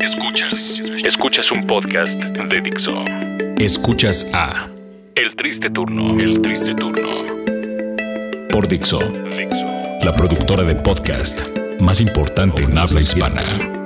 Escuchas. Escuchas un podcast de Dixo. Escuchas a El Triste Turno. El Triste Turno. Por Dixo. La productora de podcast más importante en habla hispana.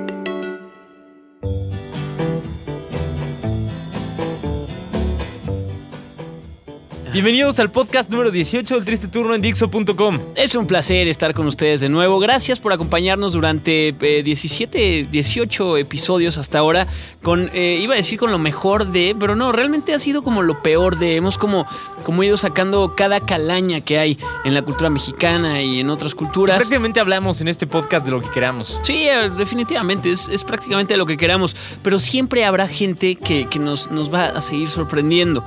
Bienvenidos al podcast número 18 del Triste Turno en Dixo.com. Es un placer estar con ustedes de nuevo. Gracias por acompañarnos durante eh, 17, 18 episodios hasta ahora. Con, eh, iba a decir con lo mejor de, pero no, realmente ha sido como lo peor de. Hemos como, como ido sacando cada calaña que hay en la cultura mexicana y en otras culturas. Prácticamente hablamos en este podcast de lo que queramos. Sí, eh, definitivamente, es, es prácticamente lo que queramos, pero siempre habrá gente que, que nos, nos va a seguir sorprendiendo.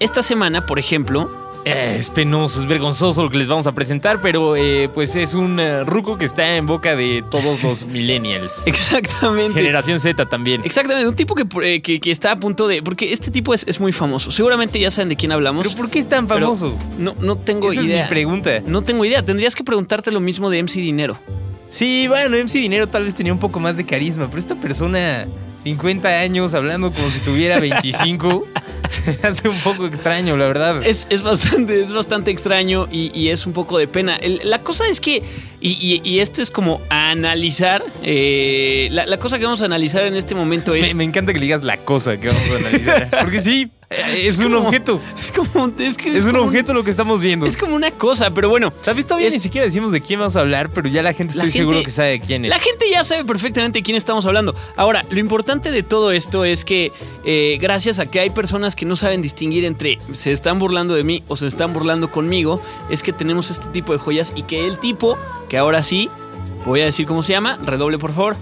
Esta semana, por ejemplo, Eh, es penoso, es vergonzoso lo que les vamos a presentar, pero eh, pues es un eh, ruco que está en boca de todos los millennials. exactamente. Generación Z también. Exactamente, un tipo que, que, que está a punto de... Porque este tipo es, es muy famoso. Seguramente ya saben de quién hablamos. ¿Pero por qué es tan famoso? No, no tengo Esa idea. es mi pregunta. no tengo idea. Tendrías que preguntarte lo mismo de MC Dinero. Sí, bueno, MC Dinero tal vez tenía un poco más de carisma, pero esta persona, 50 años, hablando como si tuviera 25, se hace un poco extraño, la verdad. Es, es bastante, es bastante extraño y, es un poco de pena. La cosa es que, y, y, y esto es como analizar, eh, la, la cosa que vamos a analizar en este momento es... Me, me encanta que le digas la cosa que vamos a analizar. Porque sí, eh, es, un como- objeto. Es como... Es, que Es un objeto lo que estamos viendo. Es como una cosa, pero bueno. ¿Sabes? Todavía es- ni siquiera decimos de quién vamos a hablar, pero ya la gente La estoy gente- seguro que sabe de quién es. La gente ya sabe perfectamente de quién estamos hablando. Ahora, lo importante de todo esto es que eh, gracias a que hay personas que no saben distinguir entre se están burlando de mí o se están burlando conmigo, es que tenemos este tipo de joyas y que el tipo, que ahora sí, voy a decir cómo se llama, redoble por favor.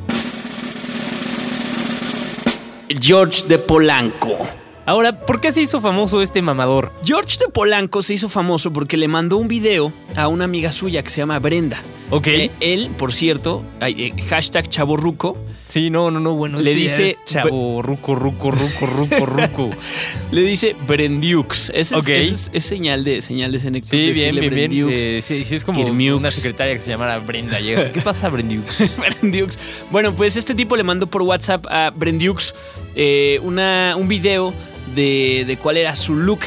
George de Polanco. Ahora, ¿por qué se hizo famoso este mamador? George de Polanco se hizo famoso porque le mandó un video a una amiga suya que se llama Brenda. Ok. Eh, él, por cierto, eh, hashtag chaborruco, Sí, no, no, no, bueno. Le este dice- chavo, ruco, ruco, ruco, ruco, ruco. Le dice Brendiux. Es, Ok. ese es- es señal de señal de senectud. Sí, bien, bien, bien. Eh, sí, sí, es como Irmiux. una secretaria que se llamara Brenda. Llegas, ¿qué pasa, Brendiux? Brendiux. Bueno, pues este tipo le mandó por WhatsApp a Brendiux eh, una, un video de, de cuál era su look.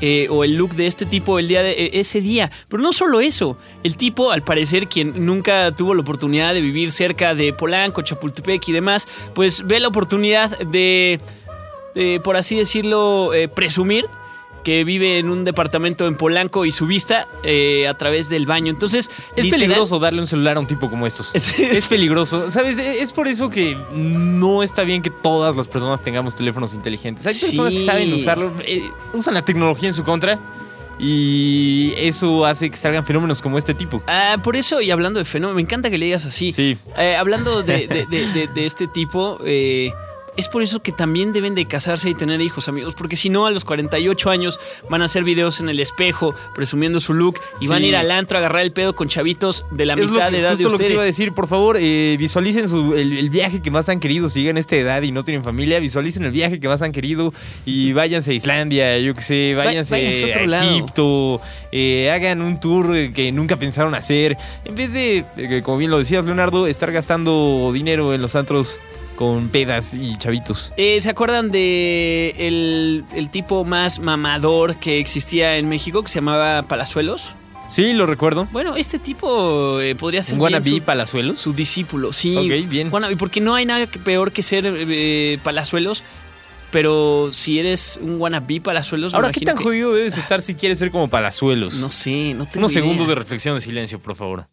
Eh, o el look de este tipo el día de eh, ese día. Pero no solo eso, el tipo, al parecer, quien nunca tuvo la oportunidad de vivir cerca de Polanco, Chapultepec y demás, pues ve la oportunidad de, de, por así decirlo, eh, presumir que vive en un departamento en Polanco y su vista eh, a través del baño. Entonces, Es literal- peligroso darle un celular a un tipo como estos. Es- Es peligroso. ¿Sabes? Es por eso que no está bien que todas las personas tengamos teléfonos inteligentes. Hay personas que saben usarlo, eh, usan la tecnología en su contra y eso hace que salgan fenómenos como este tipo. Ah, por eso, y hablando de fenómeno, me encanta que le digas así. Sí. Eh, hablando de, de- de- de- de este tipo, eh, es por eso que también deben de casarse y tener hijos, amigos, porque si no, a los 48 años van a hacer videos en el espejo presumiendo su look y van a ir al antro a agarrar el pedo con chavitos de la Es mitad que- de edad de justo lo que te iba a ustedes. decir, por favor, eh, visualicen su- el, el viaje que más han querido, si llegan a esta edad y no tienen familia, visualicen el viaje que más han querido y váyanse a Islandia, yo qué sé, váyanse, váyanse a otro a lado. Egipto, eh, hagan un tour que nunca pensaron hacer, en vez de, eh, como bien lo decías Leonardo, estar gastando dinero en los antros con pedas y chavitos. Eh, ¿Se acuerdan de el, el tipo más mamador que existía en México que se llamaba Palazuelos? Sí, lo recuerdo. Bueno, este tipo eh, podría ser wannabe su- palazuelos. su discípulo, sí. Ok, bien. Y porque no hay nada peor que ser eh, palazuelos, pero si eres un wannabe palazuelos, Ahora, ¿qué tan que- jodido debes estar si quieres ser como palazuelos? No sé, no tengo Unos idea. segundos de reflexión de silencio, por favor.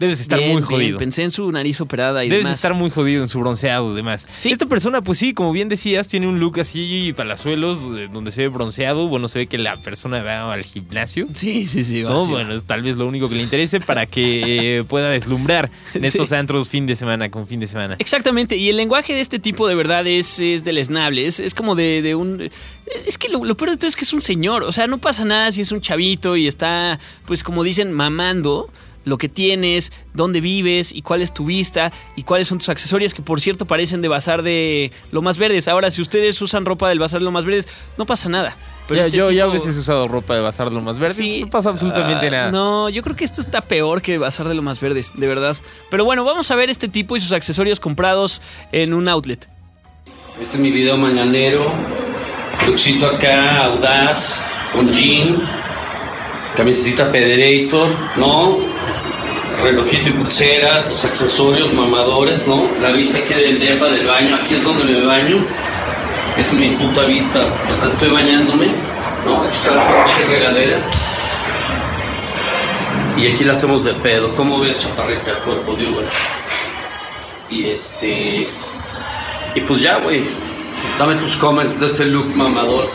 Debes estar Bien, muy bien, jodido. Pensé en su nariz operada y Debes demás. estar muy jodido en su bronceado y demás. Sí. Esta persona, pues sí, como bien decías, tiene un look así palazuelos, eh, donde se ve bronceado. Bueno, se ve que la persona va al gimnasio. Sí, sí, sí. va, No, sí, va. bueno, es tal vez lo único que le interese para que eh, pueda deslumbrar en estos Sí. antros fin de semana con fin de semana. Exactamente, y el lenguaje de este tipo de verdad es, es deleznable, es, es como de, de un... Es que lo, lo peor de todo es que es un señor, o sea, no pasa nada si es un chavito y está, pues como dicen, mamando, lo que tienes, dónde vives y cuál es tu vista y cuáles son tus accesorios, que por cierto parecen de bazar de Lomas Verdes. Ahora, si ustedes usan ropa del bazar de Lomas Verdes, no pasa nada. Pero Ya, este yo ya a veces he usado ropa de bazar lo más verde. Sí. No pasa absolutamente Ah, nada. No, yo creo que esto está peor que Bazar de Lomas Verdes, de verdad. Pero bueno, vamos a ver este tipo y sus accesorios comprados en un outlet. Este es mi video mañanero. Luxito acá, audaz, con jean. Camiseta Pederator, ¿no? Relojito y pulseras, los accesorios mamadores, ¿no? La vista aquí del depa del baño, aquí es donde me baño. Esta es mi puta vista. Acá estoy bañándome, ¿no? Aquí está la pinche regadera. Y aquí la hacemos de pedo. ¿Cómo ves, chaparrita, cuerpo de Uber? Y este. Y pues ya, güey. Dame tus comments de este look mamador.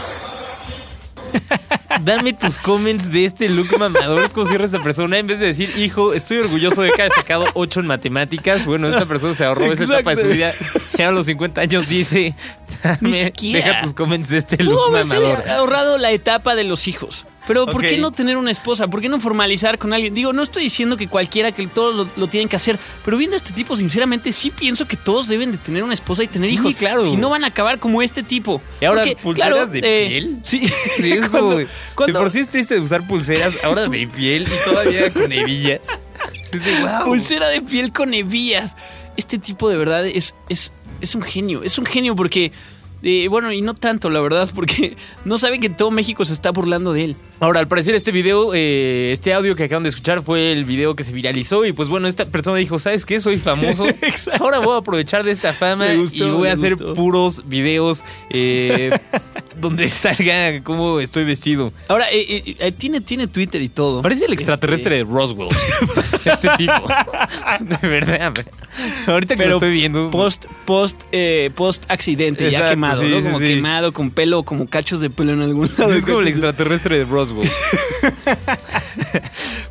Dame tus comments de este look mamador. Es como si esta persona, en vez de decir, hijo, estoy orgulloso de que haya sacado 8 en matemáticas. Bueno, esta persona se ahorró esa etapa de su vida. Ya a los 50 años dice, dame, deja tus comments de este look mamador. ahorrado la etapa de los hijos. Pero ¿por qué no tener una esposa? ¿Por qué no formalizar con alguien? Digo, no estoy diciendo que cualquiera, que todos lo, lo tienen que hacer, pero viendo a este tipo, sinceramente, sí pienso que todos deben de tener una esposa y tener Sí, hijos. claro. Si no van a acabar como este tipo. ¿Y ahora Porque, pulseras claro, de eh, piel? Sí. Sí, es Cuando- como de- cuando- de por sí es triste de usar pulseras, ahora de piel y todavía con hebillas. Es de, wow. Pulsera de piel con hebillas. Este tipo de verdad es, es, es un genio. Es un genio porque. Eh, bueno, y no tanto, la verdad, porque no sabe que todo México se está burlando de él. Ahora, al parecer este video, eh, este audio que acaban de escuchar fue el video que se viralizó y pues bueno, esta persona dijo, ¿sabes qué? Soy famoso. Ahora voy a aprovechar de esta fama gustó, y voy a hacer gustó. puros videos eh, donde salga cómo estoy vestido. Ahora, eh, eh, eh, tiene, tiene Twitter y todo. Parece el extraterrestre de Roswell. este tipo. De verdad. Ahorita que lo estoy viendo. Post, post, eh, post accidente, ya quemado, sí, ¿no? Como sí. quemado, con pelo, como cachos de pelo en algún lado. es como el extraterrestre de Roswell.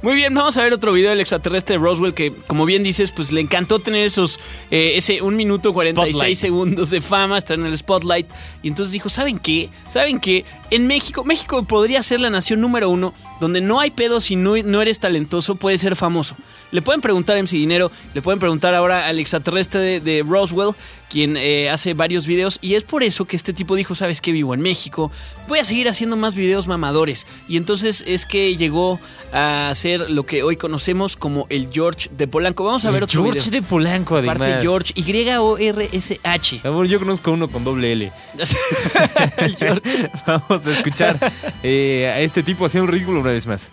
Muy bien, vamos a ver otro video del extraterrestre de Roswell que, como bien dices, pues le encantó tener esos, eh, ese 1 minuto 46 Spotlight. segundos de fama, estar en el spotlight. Y entonces dijo, ¿saben qué? ¿Saben qué? En México, México podría ser la nación número uno donde no hay pedo si no, no eres talentoso, puedes ser famoso. Le pueden preguntar a MC Dinero, le pueden preguntar ahora al extraterrestre de, de Roswell, quien eh, hace varios videos. Y es por eso que este tipo dijo, ¿sabes qué? Vivo en México, voy a seguir haciendo más videos mamadores. Y entonces es que llegó a ser lo que hoy conocemos como el George de Polanco. Vamos a ver El otro George video. de Polanco, además. Aparte George, Y-O-R-S-H. Amor, yo conozco uno con doble L. El George. Vamos a escuchar eh, a este tipo haciendo un ridículo una vez más.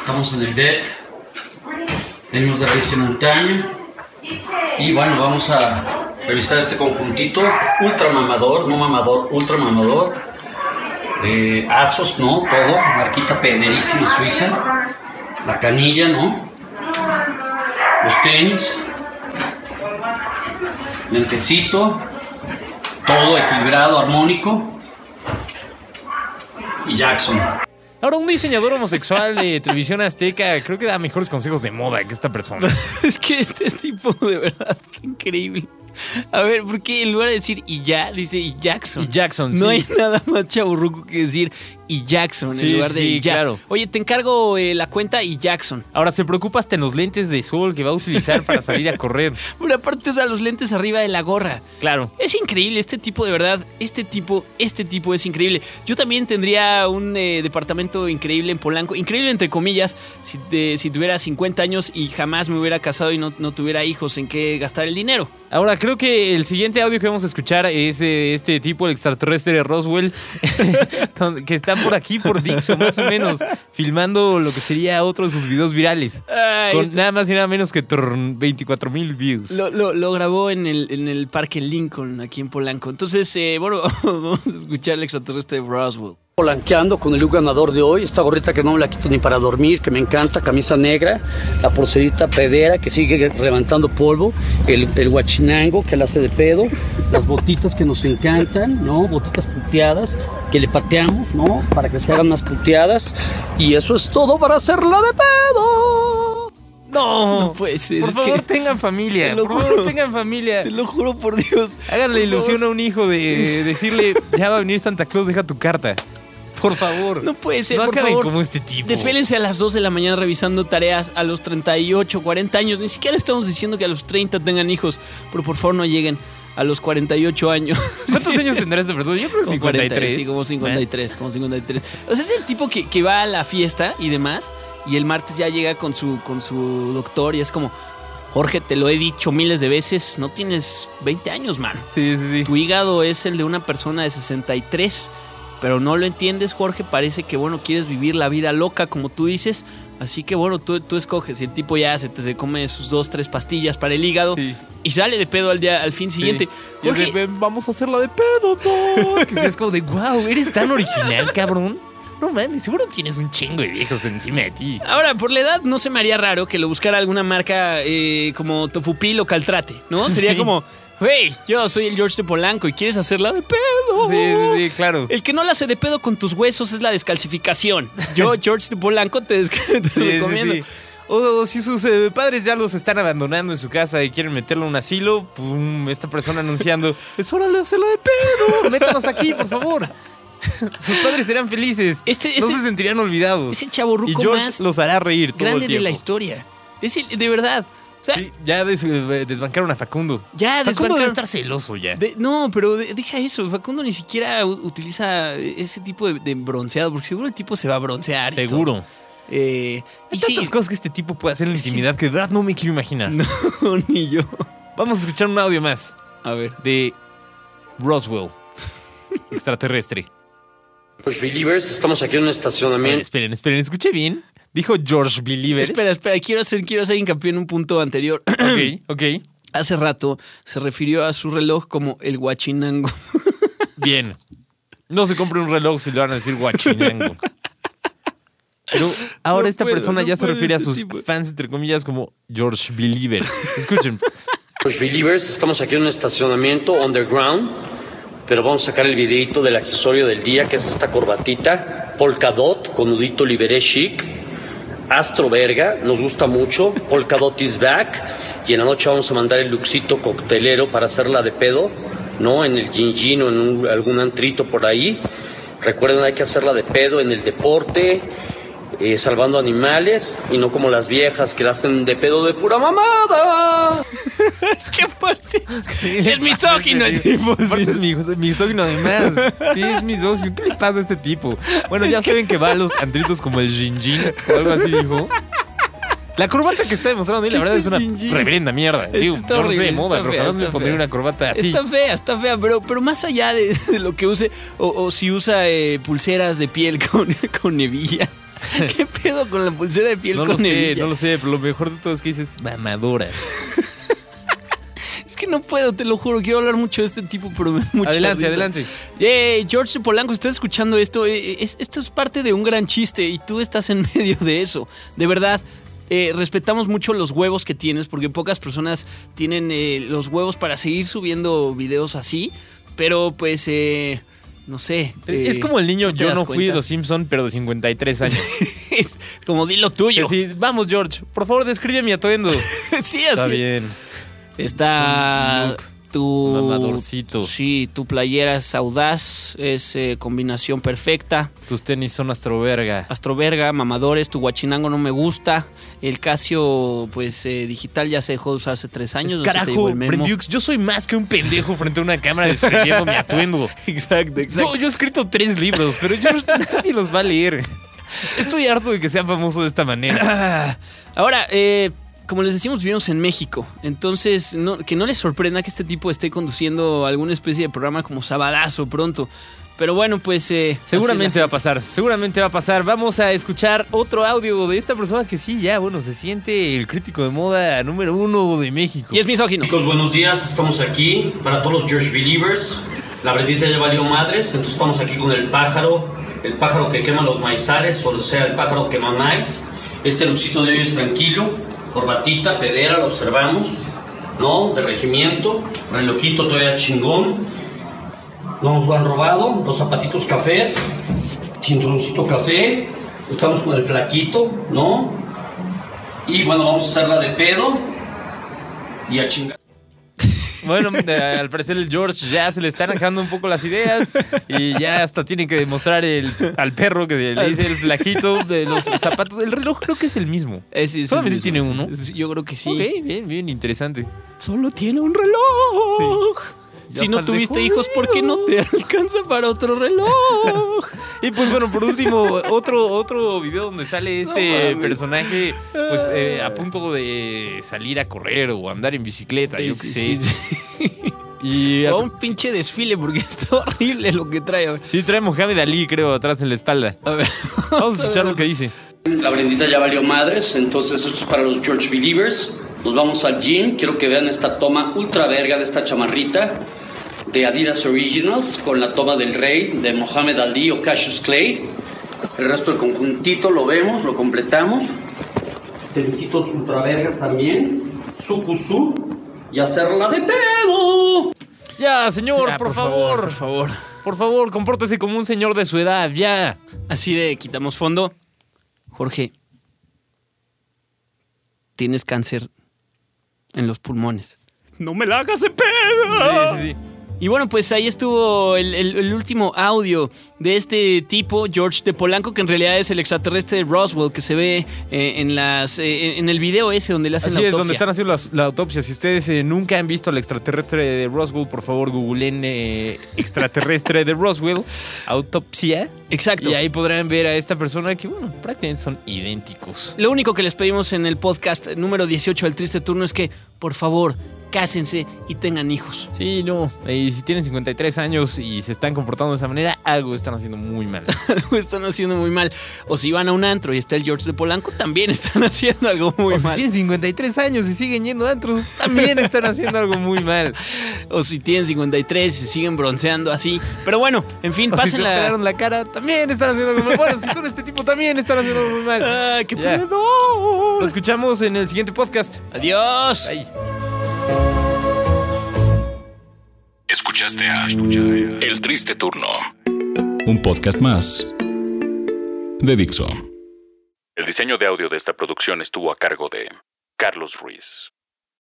Estamos en el deck. Venimos de Risa Montaña. Y bueno, vamos a revisar este conjuntito. Ultra mamador, no mamador, ultra mamador. Eh, Asos, ¿no? Todo. Marquita pederísima suiza. La canilla, ¿no? Los tenis. Lentecito. Todo equilibrado, armónico. Y Jackson. Ahora, un diseñador homosexual de televisión azteca creo que da mejores consejos de moda que esta persona. es que este tipo de verdad, qué increíble. A ver, ¿por qué en lugar de decir y ya, dice y Jackson? Y Jackson, No sí. hay nada más chaburruco que decir y Jackson Sí, en lugar de sí, ya. claro. Oye, te encargo eh, la cuenta y Jackson. Ahora se preocupa hasta en los lentes de sol que va a utilizar para salir a correr. Por aparte usa los lentes arriba de la gorra. Claro. Es increíble, este tipo de verdad, este tipo, este tipo es increíble. Yo también tendría un eh, departamento increíble en Polanco, increíble entre comillas, si, te- si tuviera 50 años y jamás me hubiera casado y no, no tuviera hijos en qué gastar el dinero. Ahora, creo que el siguiente audio que vamos a escuchar es de este tipo, el extraterrestre de Roswell, que está por aquí, por Dixon, más o menos, filmando lo que sería otro de sus videos virales. Ay, Con este- nada más y nada menos que 24 mil views. Lo, lo- lo grabó en el, en el Parque Lincoln, aquí en Polanco. Entonces, eh, bueno, vamos a escuchar el extraterrestre de Roswell. Polanqueando con el look ganador de hoy, esta gorrita que no me la quito ni para dormir, que me encanta, camisa negra, la pulserita pedera que sigue levantando polvo, el, el guachinango que la hace de pedo, las botitas que nos encantan, ¿no? Botitas puteadas que le pateamos, ¿no? Para que se hagan más puteadas. Y eso es todo para hacerla de pedo. No, No puede ser, Por favor, que- tengan familia. te lo Por favor, juro. tengan familia. Te lo juro por Dios. Hagan la Por ilusión favor. a un hijo de decirle, ya va a venir Santa Claus, deja tu carta. Por favor. No puede ser, No por acaben favor. como este tipo. Desvélense a las 2 de la mañana revisando tareas a los 38, 40 años. Ni siquiera estamos diciendo que a los 30 tengan hijos, pero por favor no lleguen a los 48 años. ¿Cuántos años tendrá esta persona? Yo creo que Como 53. 40, sí, como 53, como 53. O sea, es el tipo que, que va a la fiesta y demás, y el martes ya llega con su, con su doctor y es como, Jorge, te lo he dicho miles de veces, no tienes 20 años, man. Sí, sí, sí. Tu hígado es el de una persona de 63, pero no lo entiendes, Jorge. Parece que, bueno, quieres vivir la vida loca, como tú dices. Así que, bueno, tú, tú escoges. Y el tipo ya se, te, se come sus dos, tres pastillas para el hígado Sí. y sale de pedo al, día, al fin siguiente. Y es de, Jorge, "Ven, vamos a hacerla de pedo, todo. Que es como de, wow, eres tan original, cabrón. No mames, seguro tienes un chingo de viejos encima de ti. Ahora, por la edad, no se me haría raro que lo buscara alguna marca eh, como Tofupil o Caltrate, ¿no? Sería Sí. como, hey, yo soy el George de Polanco y quieres hacerla de pedo. Sí, sí, sí, claro. El que no la hace de pedo con tus huesos es la descalcificación. Yo, George de Polanco, te, Sí, recomiendo. sí. O, o si sus eh, padres ya los están abandonando en su casa y quieren meterlo a un asilo, pum, esta persona anunciando, es hora de hacerlo de pedo, métanos aquí, por favor. Sus padres serán felices, Este- no este- se sentirían olvidados. Es el chavo y ruco George más los hará reír todo grande el de la tiempo. historia. Es el, de verdad. O sea, Sí, ya des- eh, desbancaron a Facundo. ya Facundo debe estar celoso ya. De- no, pero de- deja eso. Facundo ni siquiera utiliza ese tipo de, de bronceado, porque seguro el tipo se va a broncear. Seguro. Eh, Hay y sí, tantas cosas que este tipo puede hacer en la intimidad que de verdad no me quiero imaginar. no, ni yo. Vamos a escuchar un audio más A ver. de Roswell, extraterrestre. Pues Believers, estamos aquí en un A ver, estacionamiento. esperen, esperen, escuché bien. Dijo George Believer. Espera, espera, quiero hacer, quiero hacer hincapié en un punto anterior. Ok, ok. Hace rato se refirió a su reloj como el guachinango. Bien. No se compre un reloj si le van a decir guachinango. Pero ahora No esta puedo, persona no ya se refiere a sus tipo. fans, entre comillas, como George Believers. Escuchen. Pues Believers, estamos aquí en un estacionamiento underground, pero vamos a sacar el videito del accesorio del día, que es esta corbatita, Polkadot con nudito Liberé Chic, Astro Verga, nos gusta mucho, Polkadot is back, y en la noche vamos a mandar el luxito coctelero para hacerla de pedo, ¿no? En el gin o en algún antrito por ahí. Recuerden, hay que hacerla de pedo en el deporte, eh, salvando animales, y no como las viejas que la hacen de pedo de pura mamada. es que fuerte. Es misógino el tipo. es Aparte es mi- misógino además. Sí, es misógino. ¿Qué le pasa a este tipo? Bueno, ya saben que va a los antritos como el Jin Jin o algo así dijo. La corbata que está demostrando él, la ¿Qué verdad, es una Jin Jin? reverenda mierda. Digo, está no sé de moda, pero fea, jamás me está pondría fea. una corbata así. Está fea, está fea, pero, pero más allá de, de lo que use, o, o si usa eh, pulseras de piel con, con hebilla. ¿Qué pedo con la pulsera de piel No con lo sé, no lo sé, pero lo mejor de todo es que dices mamadora. Es que no puedo, te lo juro, quiero hablar mucho de este tipo, pero me mucha Adelante, risa. adelante. Eh, George Polanco, estás escuchando esto. eh, es- esto es parte de un gran chiste y tú estás en medio de eso. De verdad. eh, respetamos mucho los huevos que tienes porque pocas personas tienen eh, los huevos para seguir subiendo videos así. Pero pues, eh, no sé. eh, es como el niño, ¿no te yo no fui de los Simpson, pero de 53 años. es como di lo tuyo. Sí, vamos, George, por favor, describe mi atuendo. sí, Está así. bien. Está Es un look tu mamadorcito. Sí, tu playera es audaz, es eh, combinación perfecta. Tus tenis son astroverga. Astroverga, mamadores, tu guachinango no me gusta. El Casio, pues eh, digital ya se dejó de usar hace tres años. no si te Carajo. Brendux, yo soy más que un pendejo frente a una cámara describiendo mi atuendo. Exacto, Yo, yo he escrito tres libros, pero yo, nadie los va a leer. Estoy harto de que sea famoso de esta manera. Ah, Ahora, eh, como les decimos, vivimos en México. Entonces, no- que no les sorprenda que este tipo esté conduciendo alguna especie de programa como Sabadazo pronto. Pero bueno, pues... eh, Seguramente va a pasar, seguramente va a pasar. Vamos a escuchar otro audio de esta persona que sí, ya, bueno, se siente el crítico de moda número uno de México. Y es misógino. Chicos, buenos días. Estamos aquí para todos los George Believers. La verdita ya valió madres, entonces estamos aquí con el pájaro, el pájaro que quema los maizales, o sea, el pájaro que mamáis. Este luxito de hoy es tranquilo, corbatita, pedera, lo observamos, ¿no? De regimiento, relojito todavía chingón. No nos lo han robado, los zapatitos cafés, cinturoncito café, estamos con el flaquito, ¿no? Y bueno, vamos a hacerla de pedo y a chingar. Bueno, al parecer el George ya se le están dejando un poco las ideas y ya hasta tiene que demostrar el, al perro que le dice el flaquito de los zapatos. El reloj creo que es el mismo. Es el Solamente mismo, tiene uno. Sí, Yo creo que sí. Ok, bien, bien, interesante. Solo tiene un reloj. Si no tuviste hijos, ¿por qué no te alcanza para otro reloj? Y pues bueno, por último, otro, otro video donde sale este personaje pues eh, a punto de salir a correr o andar en bicicleta, yo qué sé. Sí, sí. Y O un pinche desfile porque está horrible lo que trae. sí, trae Mohamed Ali, creo, atrás en la espalda. A ver. Vamos a escuchar lo que dice. La Brendita ya valió madres, entonces esto es para los George Believers. Nos vamos al gym. Quiero que vean esta toma ultra verga de esta chamarrita de Adidas Originals con la toma del rey de Mohamed Ali o Cassius Clay. El resto del conjuntito lo vemos, lo completamos. Tenisitos ultra vergas también. Su cusú. Y hacerla de pedo. Ya, señor, Ya, por, favor, Por favor. Por favor, compórtese como un señor de su edad, ya. Así de quitamos fondo. Jorge, tienes cáncer en los pulmones. No me la hagas de pedo. Sí, sí, sí. Y bueno, pues ahí estuvo el, el- el último audio de este tipo, George de Polanco, que en realidad es el extraterrestre de Roswell, que se ve eh, en las eh, en el video ese donde le hacen Así la es, donde autopsia. están haciendo la, la autopsia. Si ustedes eh, nunca han visto al extraterrestre de Roswell, por favor, googleen extraterrestre de Roswell, autopsia. Exacto. Y ahí podrán ver a esta persona que, bueno, prácticamente son idénticos. Lo único que les pedimos en el podcast número 18 del Triste Turno es que, por favor, cásense y tengan hijos. Sí, no. Y si tienen 53 años y se están comportando de esa manera, algo están haciendo muy mal. Algo están haciendo muy mal. O si van a un antro y está el George de Polanco, también están haciendo algo muy o si mal. tienen 53 años y siguen yendo a antros, también están haciendo algo muy mal. O si tienen 53 y se siguen bronceando así. Pero bueno, en fin, O si se pásenla. operaron la cara, también están haciendo algo muy mal. Bueno, si son este tipo, también están haciendo algo muy mal. ¡Ay, qué pedo! Lo escuchamos en el siguiente podcast. Adiós. Ahí. Escuchaste a El Triste Turno, un podcast más de Dixo. El diseño de audio de esta producción estuvo a cargo de Carlos Ruiz.